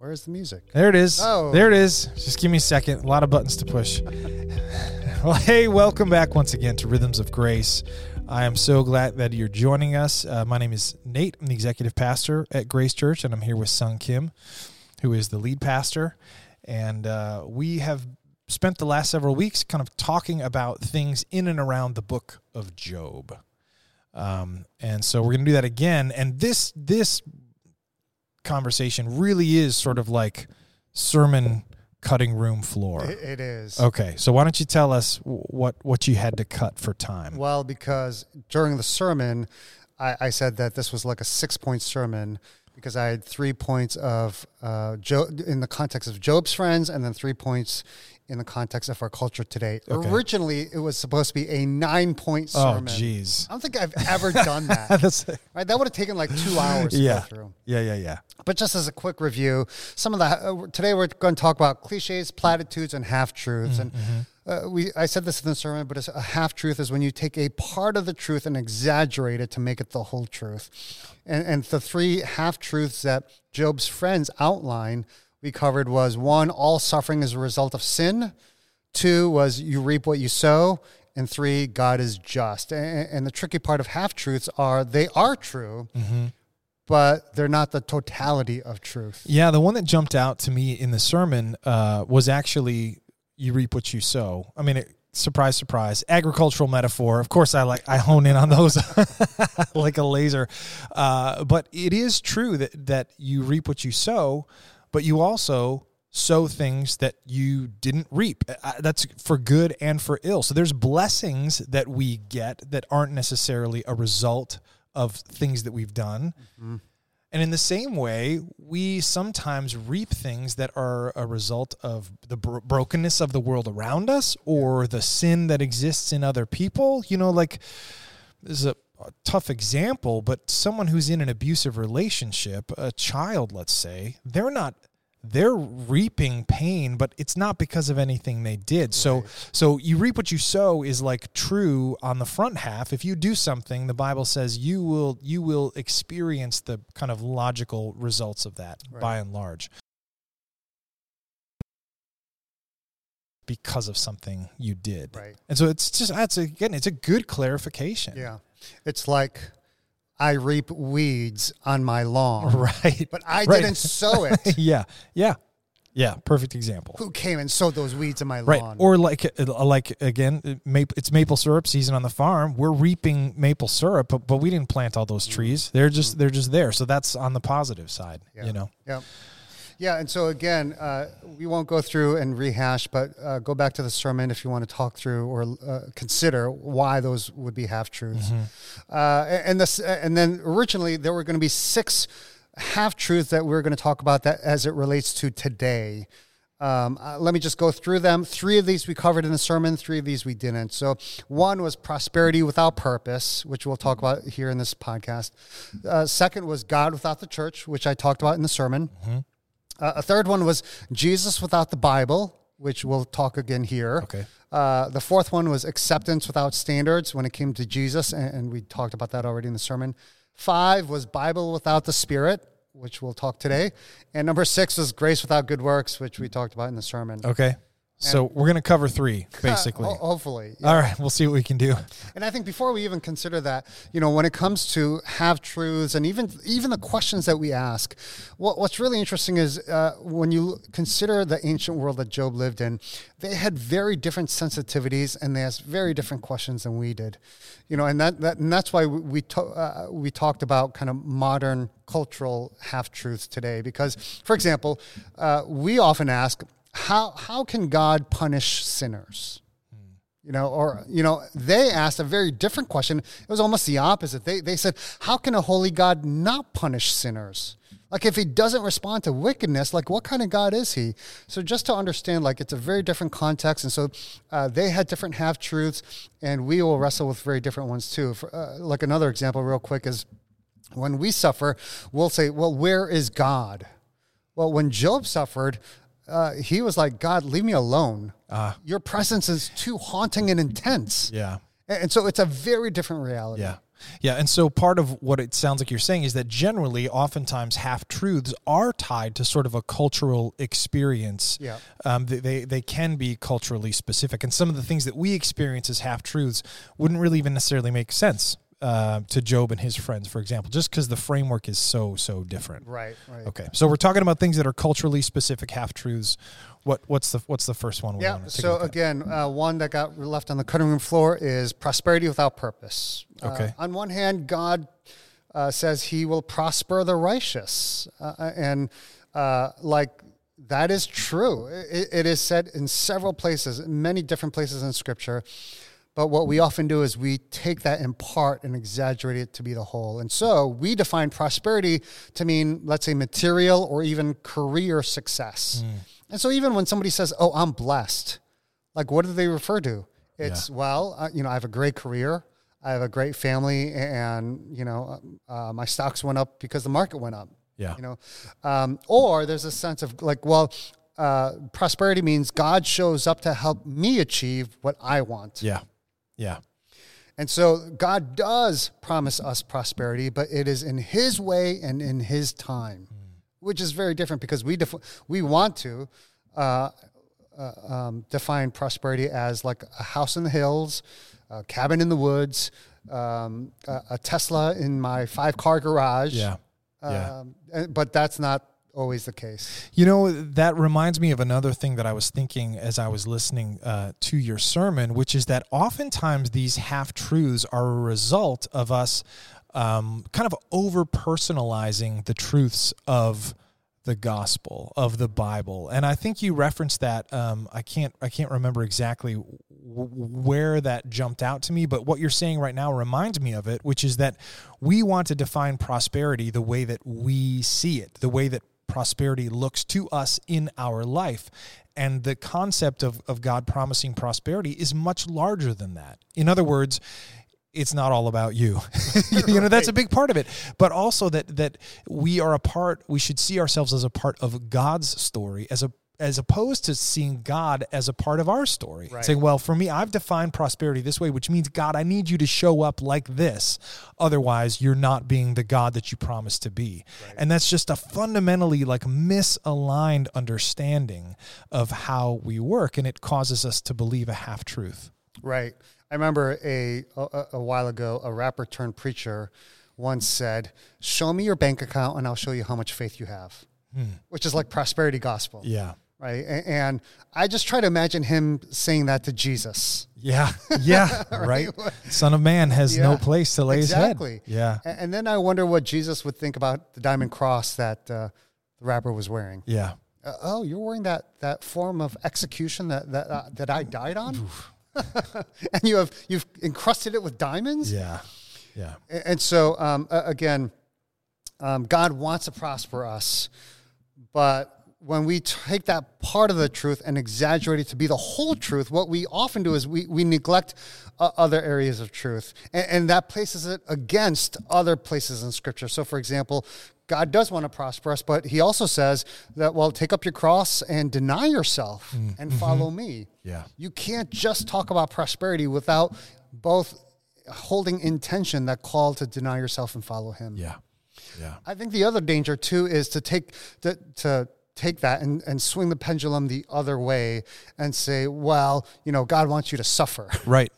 Where's the music? There it is. Oh. There it is. Just give me a second. A lot of buttons to push. well, hey, welcome back once again to Rhythms of Grace. I am so glad that you're joining us. Uh, my name is Nate. I'm the executive pastor at Grace Church, and I'm here with Sung Kim, who is the lead pastor. And uh, we have spent the last several weeks kind of talking about things in and around the book of Job. Um, and so we're going to do that again. And this this conversation really is sort of like sermon cutting room floor. It, is. Okay, so why don't you tell us what what you had to cut for time? Well, because during the sermon, I, I said that this was like a six point sermon because I had three points of uh, Job in the context of Job's friends, and then three points in the context of our culture today. Okay. Originally, it was supposed to be a nine point sermon. oh, sermon. jeez. I don't think I've ever done that. Right, that would have taken like two hours to yeah, go through. yeah, yeah, yeah. But just as a quick review, some of the uh, today we're going to talk about cliches, platitudes, and half truths. And uh, we I said this in the sermon, but it's a half truth is when you take a part of the truth and exaggerate it to make it the whole truth. And and the three half truths that Job's friends outline we covered was one, all suffering is a result of sin. Two was you reap what you sow. And three, God is just. And, and the tricky part of half truths are they are true, but they're not the totality of truth. Yeah, the one that jumped out to me in the sermon uh, was actually "you reap what you sow." I mean, it, surprise, surprise, agricultural metaphor. Of course, I like I hone in on those like a laser. Uh, but it is true that that you reap what you sow, but you also sow things that you didn't reap. Uh, That's for good and for ill. So there's blessings that we get that aren't necessarily a result of things that we've done. And in the same way, we sometimes reap things that are a result of the bro- brokenness of the world around us or the sin that exists in other people. You know, like this is a, a tough example, but someone who's in an abusive relationship, a child, let's say, they're not they're reaping pain but it's not because of anything they did. So so you reap what you sow is like true on the front half. If you do something the bible says you will you will experience the kind of logical results of that by and large. Because of something you did. Right. and so it's just that's again it's a good clarification. Yeah. It's like I reap weeds on my lawn, right but I Right. didn't sow it. yeah yeah yeah perfect example Who came and sowed those weeds in my Right, lawn? or like uh, like again, uh, it's maple syrup season on the farm. We're reaping maple syrup, but, but we didn't plant all those trees. They're just they're just there. So that's on the positive side, Yeah. you know. Yeah. Yeah, and so again, uh, we won't go through and rehash, but uh, go back to the sermon if you want to talk through or uh, consider why those would be half truths. Uh, and this, and then originally there were going to be six half truths that we are going to talk about that as it relates to today. Um, uh, let me just go through them. Three of these we covered in the sermon. Three of these we didn't. So one was prosperity without purpose, which we'll talk about here in this podcast. Uh, second was God without the church, which I talked about in the sermon. Uh, a third one was Jesus without the Bible, which we'll talk again here. Okay. Uh, the fourth one was acceptance without standards when it came to Jesus, and, and we talked about that already in the sermon. Five was Bible without the Spirit, which we'll talk today. And number six was grace without good works, which we talked about in the sermon. Okay, so we're gonna cover three basically. Ho- hopefully. All right, we'll see what we can do. And I think before we even consider that, you know, when it comes to half truths and even even the questions that we ask, what, what's really interesting is uh, when you consider the ancient world that Job lived in, they had very different sensitivities and they asked very different questions than we did, you know, and that, that and that's why we we, to, uh, we talked about kind of modern cultural half truths today because, for example, uh, we often ask. How, how can God punish sinners? you know or you know they asked a very different question. It was almost the opposite. They, they said how can a holy god not punish sinners? Like if he doesn't respond to wickedness like what kind of god is he? So just to understand like it's a very different context and so uh, they had different half truths and we will wrestle with very different ones too. For, uh, like another example real quick is when we suffer we'll say well where is god? Well when job suffered uh, he was like god leave me alone your presence is too haunting and intense Yeah, and and so it's a very different reality yeah. Yeah, and so part of what it sounds like you're saying is that generally, oftentimes, half truths are tied to sort of a cultural experience. Yeah. Um, they, they they can be culturally specific, and some of the things that we experience as half truths wouldn't really even necessarily make sense uh, to Job and his friends, for example, just because the framework is so so different. Right. Right. Okay, so we're talking about things that are culturally specific half truths. What what's the what's the first one? We Yeah. wanna take a So again, uh, one that got left on the cutting room floor is prosperity without purpose. Uh, Okay. on one hand, God uh, says He will prosper the righteous, uh, and uh, like that is true. It, it is said in several places, many different places in Scripture. But what we often do is we take that in part and exaggerate it to be the whole. And so we define prosperity to mean, let's say, material or even career success. And so even when somebody says, "Oh, I'm blessed," like what do they refer to? It's well, uh, you know, I have a great career, I have a great family, and you know, uh, my stocks went up because the market went up. Yeah. You know, um, or there's a sense of like, well, uh, prosperity means God shows up to help me achieve what I want. yeah, yeah, And so God does promise us prosperity, but it is in His way and in His time, which is very different because we def- we want to uh, uh, um, define prosperity as like a house in the hills, a cabin in the woods, um, a, a Tesla in my five car garage. yeah, yeah. Um, but that's not always the case. You know, that reminds me of another thing that I was thinking as I was listening uh, to your sermon, which is that oftentimes these half truths are a result of us um, kind of over personalizing the truths of the gospel of the Bible, and I think you referenced that. Um, I can't I can't remember exactly where that jumped out to me, but what you're saying right now reminds me of it, which is that we want to define prosperity the way that we see it, the way that prosperity looks to us in our life. And the concept of, of God promising prosperity is much larger than that. In other words, it's not all about you. you know, that's a big part of it. But also that that we are a part, we should see ourselves as a part of God's story, as a as opposed to seeing God as a part of our story. Right. Saying, well, for me, I've defined prosperity this way, which means, God, I need you to show up like this. Otherwise, you're not being the God that you promised to be. And that's just a fundamentally like misaligned understanding of how we work. And it causes us to believe a half truth. Right. I remember a, a a while ago a rapper turned preacher once said, "Show me your bank account and I'll show you how much faith you have," hmm. which is like prosperity gospel. Yeah. Right. And I just try to imagine him saying that to Jesus. Yeah. Yeah. right. Son of man has no place to lay exactly. his head. Yeah. And then I wonder what Jesus would think about the diamond cross that uh, the rapper was wearing. Yeah. Uh, oh, you're wearing that that form of execution that that uh, that I died on, and you have you've encrusted it with diamonds. Yeah. Yeah. A- And so, um, again, um, God wants to prosper us, but when we take that part of the truth and exaggerate it to be the whole truth, what we often do is we, we neglect uh, other areas of truth, and, and that places it against other places in Scripture. So, for example, God does want to prosper us, but He also says that, well, take up your cross and deny yourself and follow me. Yeah. You can't just talk about prosperity without both holding intention that call to deny yourself and follow him. Yeah. Yeah. I think the other danger too is to take to, to take that and, and swing the pendulum the other way and say, well, you know, God wants you to suffer. Right.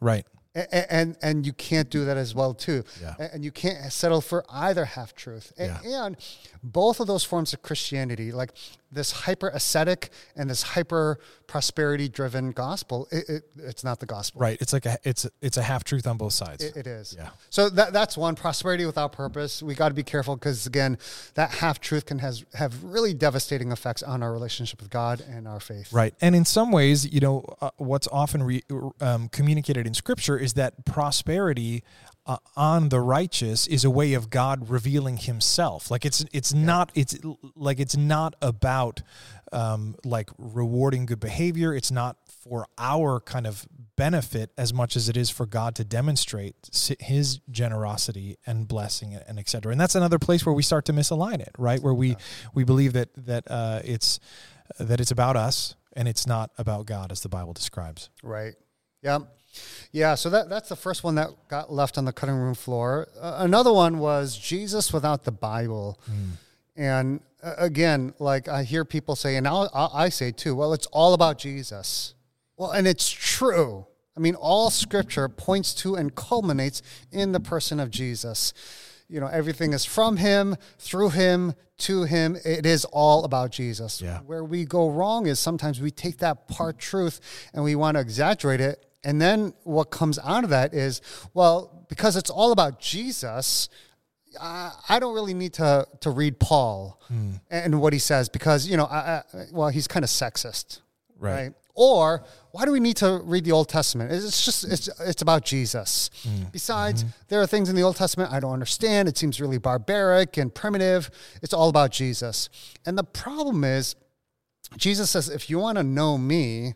Right. A- and and you can't do that as well too Yeah. And you can't settle for either half truth and, and both of those forms of christianity like this hyper ascetic and this hyper prosperity driven gospel it, it, it's not the gospel Right. It's like a it's a, it's a half truth on both sides. it, it is Yeah. so that, that's one prosperity without purpose we got to be careful because again that half truth can has have really devastating effects on our relationship with god and our faith Right. And in some ways, you know, uh, what's often re, um, communicated in Scripture is that prosperity uh, on the righteous is a way of God revealing Himself. Like it's it's not it's like it's not about um, like rewarding good behavior. It's not for our kind of benefit as much as it is for God to demonstrate His generosity and blessing and etc. And that's another place where we start to misalign it, right? Where we we believe that that uh, it's that it's about us and it's not about God as the Bible describes. Right. Yeah. Yeah, so that, that's the first one that got left on the cutting room floor. Uh, another one was Jesus without the Bible. And uh, again, like I hear people say, and I'll, I I say too, well, it's all about Jesus. Well, and it's true. I mean, all scripture points to and culminates in the person of Jesus. You know, everything is from him, through him, to him. It is all about Jesus. Yeah. Where we go wrong is sometimes we take that part truth and we want to exaggerate it. And then what comes out of that is, well, because it's all about Jesus, I, I don't really need to to read Paul hmm. and what he says because you know, I, I, well, he's kind of sexist, Right. right. Or why do we need to read the Old Testament? It's just it's it's about Jesus. Hmm. Besides, mm-hmm. there are things in the Old Testament I don't understand. It seems really barbaric and primitive. It's all about Jesus. And the problem is, Jesus says, if you want to know me,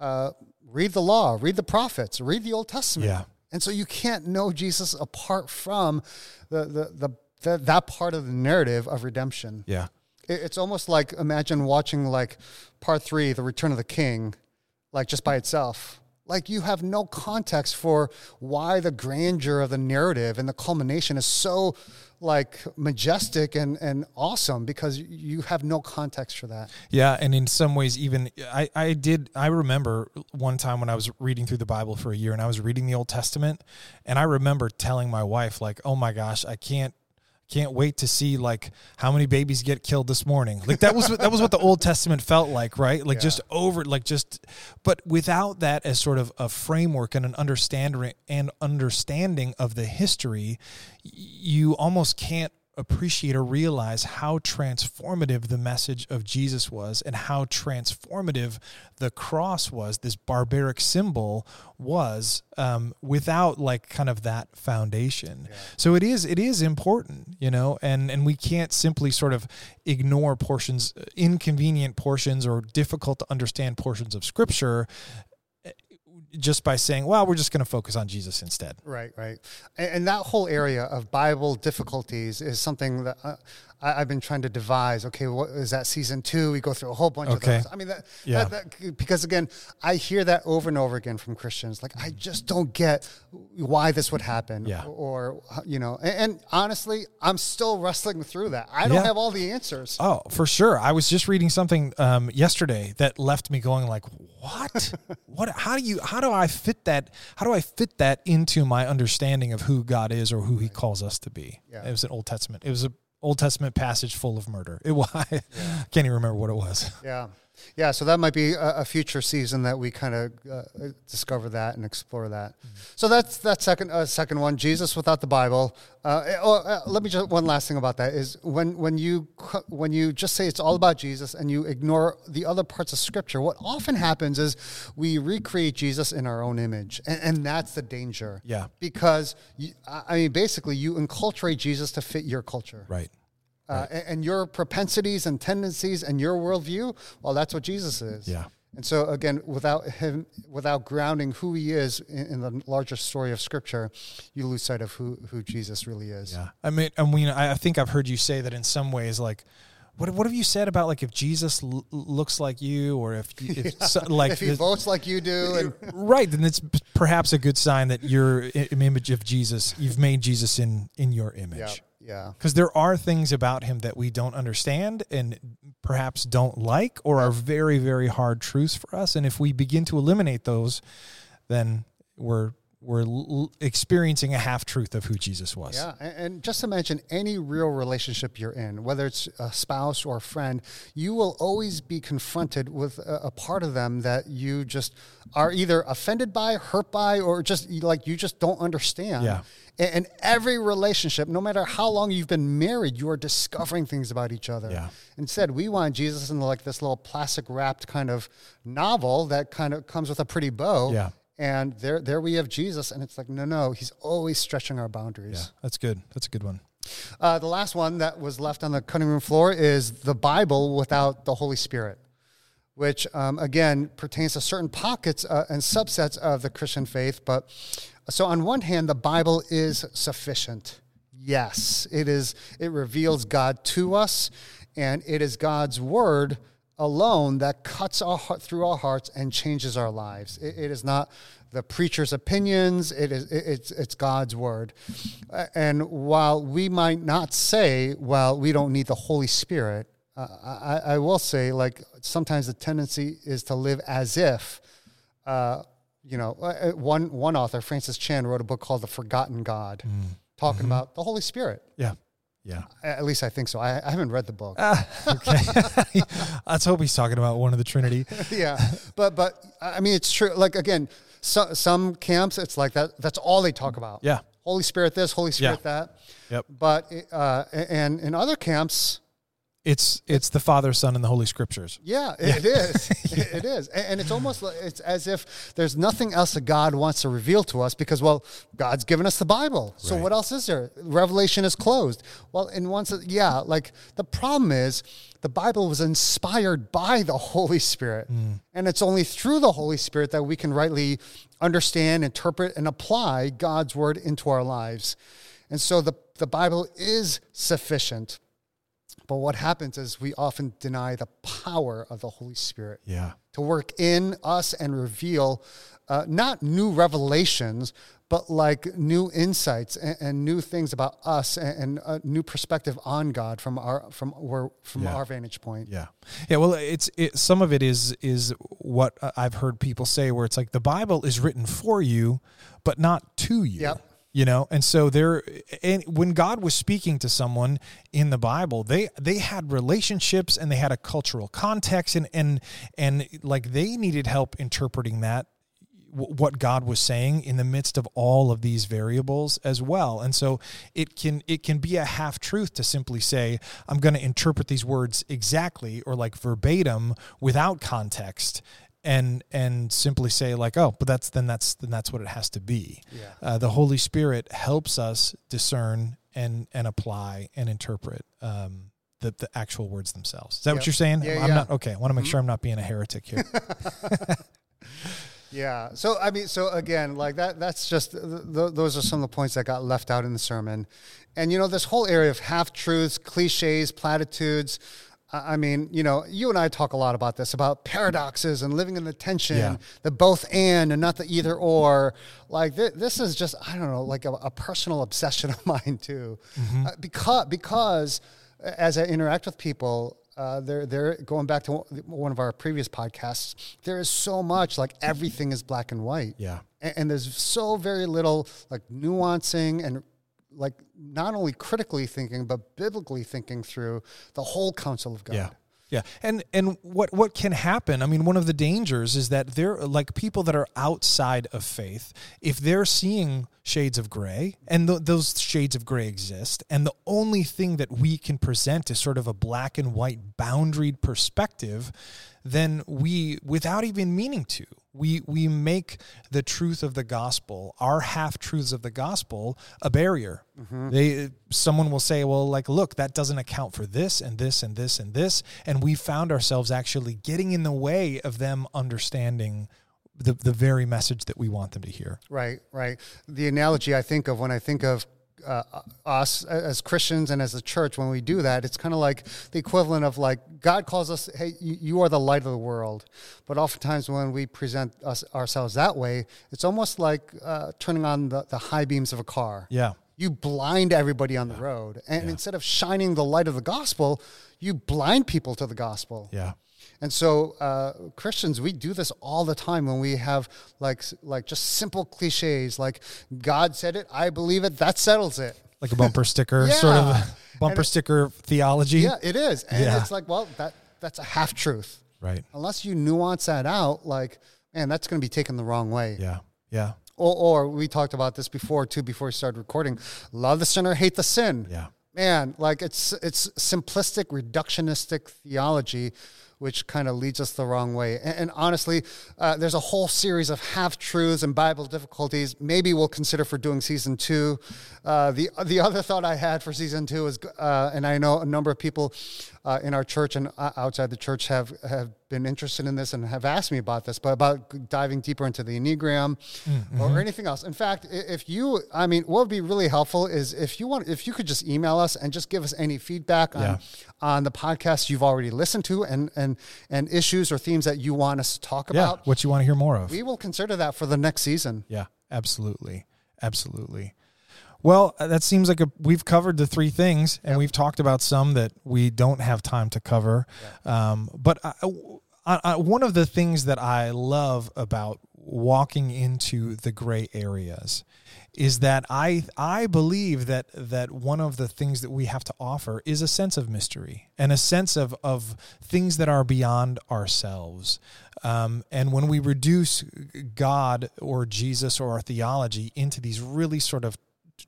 uh, read the law, read the prophets, read the Old Testament. Yeah. And so you can't know Jesus apart from the, the, the, the that part of the narrative of redemption. Yeah. It- It's almost like imagine watching like part three, The Return of the King, like just by itself. Like you have no context for why the grandeur of the narrative and the culmination is so like majestic and, and awesome because you have no context for that. Yeah, and in some ways, even I, I did. I remember one time when I was reading through the Bible for a year, and I was reading the Old Testament, and I remember telling my wife, like, "Oh my gosh, I can't, can't wait to see like how many babies get killed this morning." Like that was what, that was what the Old Testament felt like, right? Like just over, like just, but without that as sort of a framework and an understanding and understanding of the history, you almost can't appreciate or realize how transformative the message of Jesus was and how transformative the cross was, this barbaric symbol was, um, without like kind of that foundation. So it is it is important, you know, and and we can't simply sort of ignore portions, inconvenient portions or difficult to understand portions of Scripture just by saying, well, we're just going to focus on Jesus instead. Right, right. And, and that whole area of Bible difficulties is something that uh, I, I've been trying to devise. Okay, what is that season two? We go through a whole bunch Okay. of those. I mean, that, Yeah. that, that, because again, I hear that over and over again from Christians. Like, I just don't get why this would happen. Yeah. Or, you know, and, and honestly, I'm still wrestling through that. I don't Yeah. have all the answers. Oh, for sure. I was just reading something um, yesterday that left me going like, "What? what? How do you? How do I fit that? How do I fit that into my understanding of who God is or who He calls us to be?" Yeah. It was an Old Testament. It was an Old Testament passage full of murder. It was. I can't even remember what it was. Yeah. Yeah. So that might be a, a future season that we kind of uh, discover that and explore that. So that's that second uh, second one, Jesus without the Bible. Uh, oh, uh, let me just one last thing about that is when when you when you just say it's all about Jesus and you ignore the other parts of Scripture, what often happens is we recreate Jesus in our own image, and, and that's the danger. Yeah. Because you, I I mean, basically, you enculturate Jesus to fit your culture Right. Uh, and, and your propensities and tendencies and your worldview, well, that's what Jesus is. Yeah. And so again, without him, without grounding who he is in, in the larger story of Scripture, you lose sight of who who Jesus really is. Yeah. I mean, I mean, I think I've heard you say that in some ways, like. What, what have you said about like if Jesus l- looks like you or if, if so, like If he the- votes like you do, and right then it's perhaps a good sign that you're an image of jesus you've made jesus in in your image yeah, because there are things about him that we don't understand and perhaps don't like or are very very hard truths for us. And if we begin to eliminate those then we're we're l- experiencing a half truth of who jesus was yeah. And, and just imagine any real relationship you're in, whether it's a spouse or a friend, you will always be confronted with a, a part of them that you just are either offended by, hurt by, or just like you just don't understand. Yeah. And, and every relationship, no matter how long you've been married, you are discovering things about each other. Yeah. Instead, we want Jesus in like this little plastic wrapped kind of novel that kind of comes with a pretty bow. Yeah. And there, there we have Jesus, and it's like, no, no, he's always stretching our boundaries. yeah that's good that's a good one Uh, the last one that was left on the cutting room floor is the Bible without the Holy Spirit, which um, again pertains to certain pockets uh, and subsets of the Christian faith. But so on one hand, the Bible is sufficient. Yes, it is. It reveals God to us, and it is God's word alone that cuts our heart, through our hearts and changes our lives. It, it is not the preacher's opinions. It is it, it's it's God's word. And while we might not say, well, we don't need the Holy Spirit, uh, I, I will say, like sometimes the tendency is to live as if. Uh, you know, uh, uh, one one author, Francis Chan, wrote a book called "The Forgotten God," talking Mm-hmm. about the Holy Spirit. Yeah. Yeah. At least I think so. I, I haven't read the book. Ah, okay. Let's hope he's talking about one of the Trinity. yeah, but but I mean, it's true. Like again, so, some camps, it's like that. That's all they talk about. Yeah. Holy Spirit, this, Holy Spirit, Yeah. that. Yep. But uh, and in other camps, It's it's the Father, Son, and the Holy Scriptures. yeah, it is. it is, and, and it's almost like it's as if there's nothing else that God wants to reveal to us because, well, God's given us the Bible. So Right. what else is there? Revelation is closed. Well, in one sense, yeah. Like the problem is, the Bible was inspired by the Holy Spirit, mm. and it's only through the Holy Spirit that we can rightly understand, interpret, and apply God's word into our lives. And so the the Bible is sufficient. But what happens is we often deny the power of the Holy Spirit Yeah. to work in us and reveal uh, not new revelations, but like new insights and, and new things about us and, and a new perspective on God from our from where from Yeah. our vantage point. Yeah, yeah. Well, it's it, some of it is is what uh, I've heard people say, where it's like the Bible is written for you, but not to you. Yep. You know, and so there, and when God was speaking to someone in the Bible, they they had relationships and they had a cultural context, and and and like they needed help interpreting that what God was saying in the midst of all of these variables as well. And so it can it can be a half truth to simply say I'm going to interpret these words exactly or like verbatim without context and and simply say like oh but that's then that's then that's what it has to be. Yeah. Uh, the Holy Spirit helps us discern and and apply and interpret um the, the actual words themselves. Is that Yep. what you're saying? Yeah, I'm yeah. Mm-hmm. not okay. I want to make sure I'm not being a heretic here. Yeah. So I mean, so again, like that. That's just th- th- those are some of the points that got left out in the sermon, and you know, this whole area of half truths, cliches, platitudes. I mean, you know, you and I talk a lot about this about paradoxes and living in the tension, Yeah. the both and and not the either or. Like th- this is just I don't know, like a, a personal obsession of mine too, uh, because because as I interact with people, uh, they're they're going back to one of our previous podcasts. There is so much like everything is black and white. Yeah. and, and there's so very little like nuancing and like not only critically thinking but biblically thinking through the whole counsel of God. Yeah. Yeah. And and what what can happen? I mean, one of the dangers is that they're like people that are outside of faith, if they're seeing shades of gray and th- those shades of gray exist and the only thing that we can present is sort of a black and white boundaried perspective, then we without even meaning to, we we make the truth of the gospel, our half truths of the gospel, a barrier. Mm-hmm. They someone will say, "Well, like look, that doesn't account for this and this and this and this," and we found ourselves actually getting in the way of them understanding the the very message that we want them to hear. Right, right. The analogy I think of when I think of uh, us as Christians and as a church, when we do that, it's kind of like the equivalent of like God calls us, "Hey, you, you are the light of the world." But oftentimes, when we present us ourselves that way, it's almost like uh, turning on the, the high beams of a car. Yeah. You blind everybody on the road, and instead of shining the light of the gospel, you blind people to the gospel. Yeah. And so uh, Christians, we do this all the time when we have like like just simple cliches like God said it, I believe it, that settles it. Like a bumper sticker sort of bumper And- sticker theology. Yeah, it is. And Yeah. it's like, well, that that's a half truth. Right. Unless you nuance that out, like, man, that's going to be taken the wrong way. Yeah. Yeah. Or, or we talked about this before too, before we started recording. Love the sinner, hate the sin. Yeah. man like it's it's simplistic reductionistic theology which kind of leads us the wrong way. And, and honestly uh, there's a whole series of half truths and bible difficulties maybe we'll consider for doing season two. Uh, the the other thought i had for season two is uh, and i know a number of people uh, in our church and uh, outside the church have have been interested in this and have asked me about this, but about diving deeper into the Enneagram Mm-hmm. or anything else. In fact, if you, I mean, what would be really helpful is if you want, if you could just email us and just give us any feedback on, Yeah. on the podcast you've already listened to and, and, and issues or themes that you want us to talk Yeah, about, what you want to hear more of. we will consider that for the next season. Yeah, absolutely. Absolutely. Well, uh, that seems like a, we've covered the three things, and we've talked about some that we don't have time to cover. Um, but I, I, I, one of the things that I love about walking into the gray areas is that I I believe that that one of the things that we have to offer is a sense of mystery and a sense of of things that are beyond ourselves. Um, and when we reduce God or Jesus or our theology into these really sort of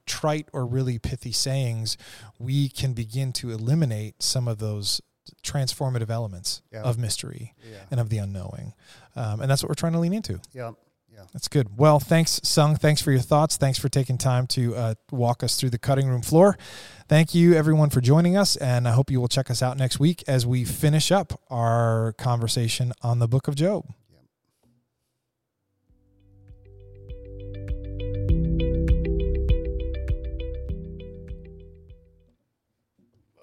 trite or really pithy sayings, we can begin to eliminate some of those transformative elements Yeah. of mystery Yeah. and of the unknowing. Um, and that's what we're trying to lean into. Yeah. Yeah. That's good. Well, thanks, Sung. Thanks for your thoughts. Thanks for taking time to uh, walk us through the cutting room floor. Thank you, everyone, for joining us. And I hope you will check us out next week as we finish up our conversation on the book of Job.